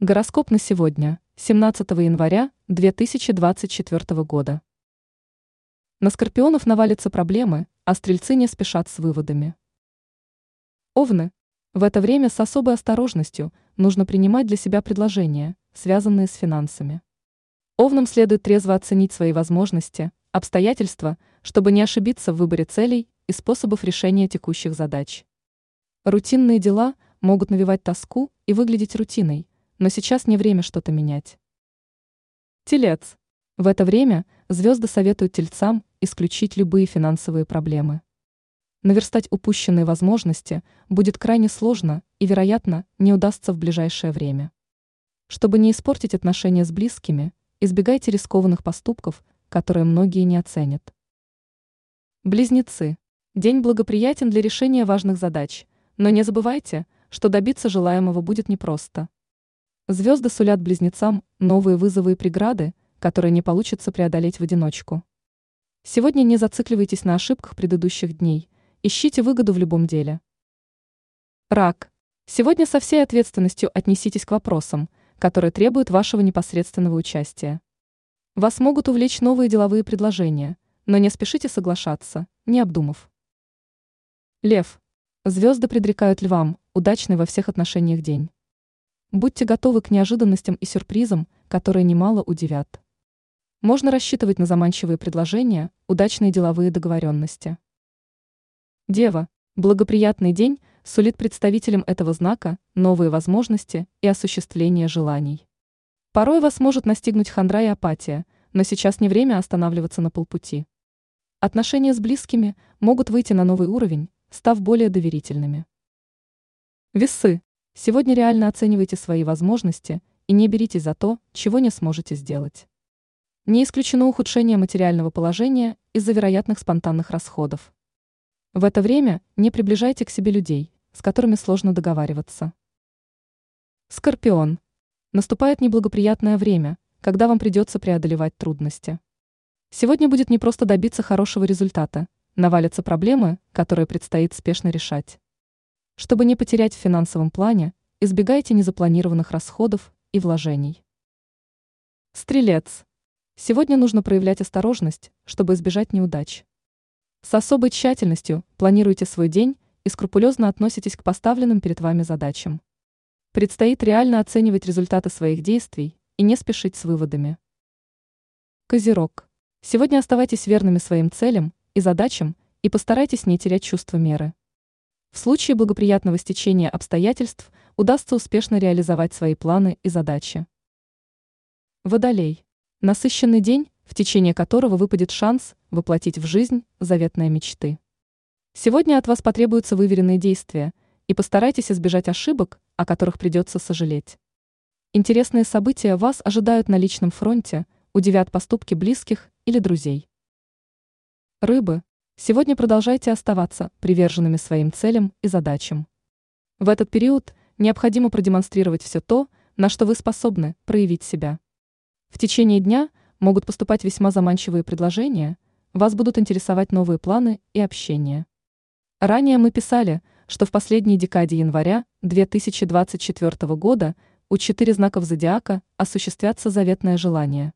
Гороскоп на сегодня, 17 января 2024 года. На скорпионов навалятся проблемы, а стрельцы не спешат с выводами. Овны. В это время с особой осторожностью нужно принимать для себя предложения, связанные с финансами. Овнам следует трезво оценить свои возможности, обстоятельства, чтобы не ошибиться в выборе целей и способов решения текущих задач. Рутинные дела могут навевать тоску и выглядеть рутиной – но сейчас не время что-то менять. Телец. В это время звезды советуют тельцам исключить любые финансовые проблемы. Наверстать упущенные возможности будет крайне сложно и, вероятно, не удастся в ближайшее время. Чтобы не испортить отношения с близкими, избегайте рискованных поступков, которые многие не оценят. Близнецы. День благоприятен для решения важных задач, но не забывайте, что добиться желаемого будет непросто. Звезды сулят близнецам новые вызовы и преграды, которые не получится преодолеть в одиночку. Сегодня не зацикливайтесь на ошибках предыдущих дней, ищите выгоду в любом деле. Рак. Сегодня со всей ответственностью отнеситесь к вопросам, которые требуют вашего непосредственного участия. Вас могут увлечь новые деловые предложения, но не спешите соглашаться, не обдумав. Лев. Звезды предрекают львам удачный во всех отношениях день. Будьте готовы к неожиданностям и сюрпризам, которые немало удивят. Можно рассчитывать на заманчивые предложения, удачные деловые договоренности. Дева. Благоприятный день сулит представителям этого знака новые возможности и осуществление желаний. Порой вас может настигнуть хандра и апатия, но сейчас не время останавливаться на полпути. Отношения с близкими могут выйти на новый уровень, став более доверительными. Весы. Сегодня реально оценивайте свои возможности и не беритесь за то, чего не сможете сделать. Не исключено ухудшение материального положения из-за вероятных спонтанных расходов. В это время не приближайте к себе людей, с которыми сложно договариваться. Скорпион. Наступает неблагоприятное время, когда вам придется преодолевать трудности. Сегодня будет не просто добиться хорошего результата, навалятся проблемы, которые предстоит спешно решать. Чтобы не потерять в финансовом плане, избегайте незапланированных расходов и вложений. Стрелец. Сегодня нужно проявлять осторожность, чтобы избежать неудач. С особой тщательностью планируйте свой день и скрупулезно относитесь к поставленным перед вами задачам. Предстоит реально оценивать результаты своих действий и не спешить с выводами. Козерог. Сегодня оставайтесь верными своим целям и задачам и постарайтесь не терять чувство меры. В случае благоприятного стечения обстоятельств удастся успешно реализовать свои планы и задачи. Водолей. Насыщенный день, в течение которого выпадет шанс воплотить в жизнь заветные мечты. Сегодня от вас потребуются выверенные действия, и постарайтесь избежать ошибок, о которых придется сожалеть. Интересные события вас ожидают на личном фронте, удивят поступки близких или друзей. Рыбы, Сегодня продолжайте оставаться приверженными своим целям и задачам. В этот период необходимо продемонстрировать все то, на что вы способны проявить себя. В течение дня могут поступать весьма заманчивые предложения, вас будут интересовать новые планы и общение. Ранее мы писали, что в последней декаде января 2024 года у четыре знаков зодиака осуществятся заветное желание.